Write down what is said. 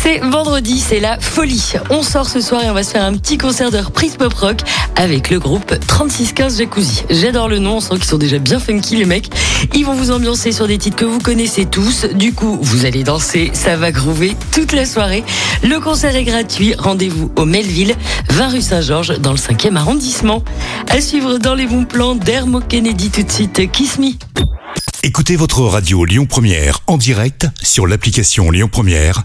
C'est vendredi, c'est la folie. On sort ce soir et on va se faire un petit concert de reprise pop rock avec le groupe 3615 Jacuzzi. J'adore le nom, on sent qu'ils sont déjà bien funky les mecs. Ils vont vous ambiancer sur des titres que vous connaissez tous. Du coup, vous allez danser, ça va groover toute la soirée. Le concert est gratuit. Rendez-vous au Melville, 20 rue Saint-Georges, dans le 5e arrondissement. À suivre dans les bons plans d'Hermo Kennedy tout de suite. Kiss Me. Écoutez votre radio Lyon Première en direct sur l'application Lyon Première,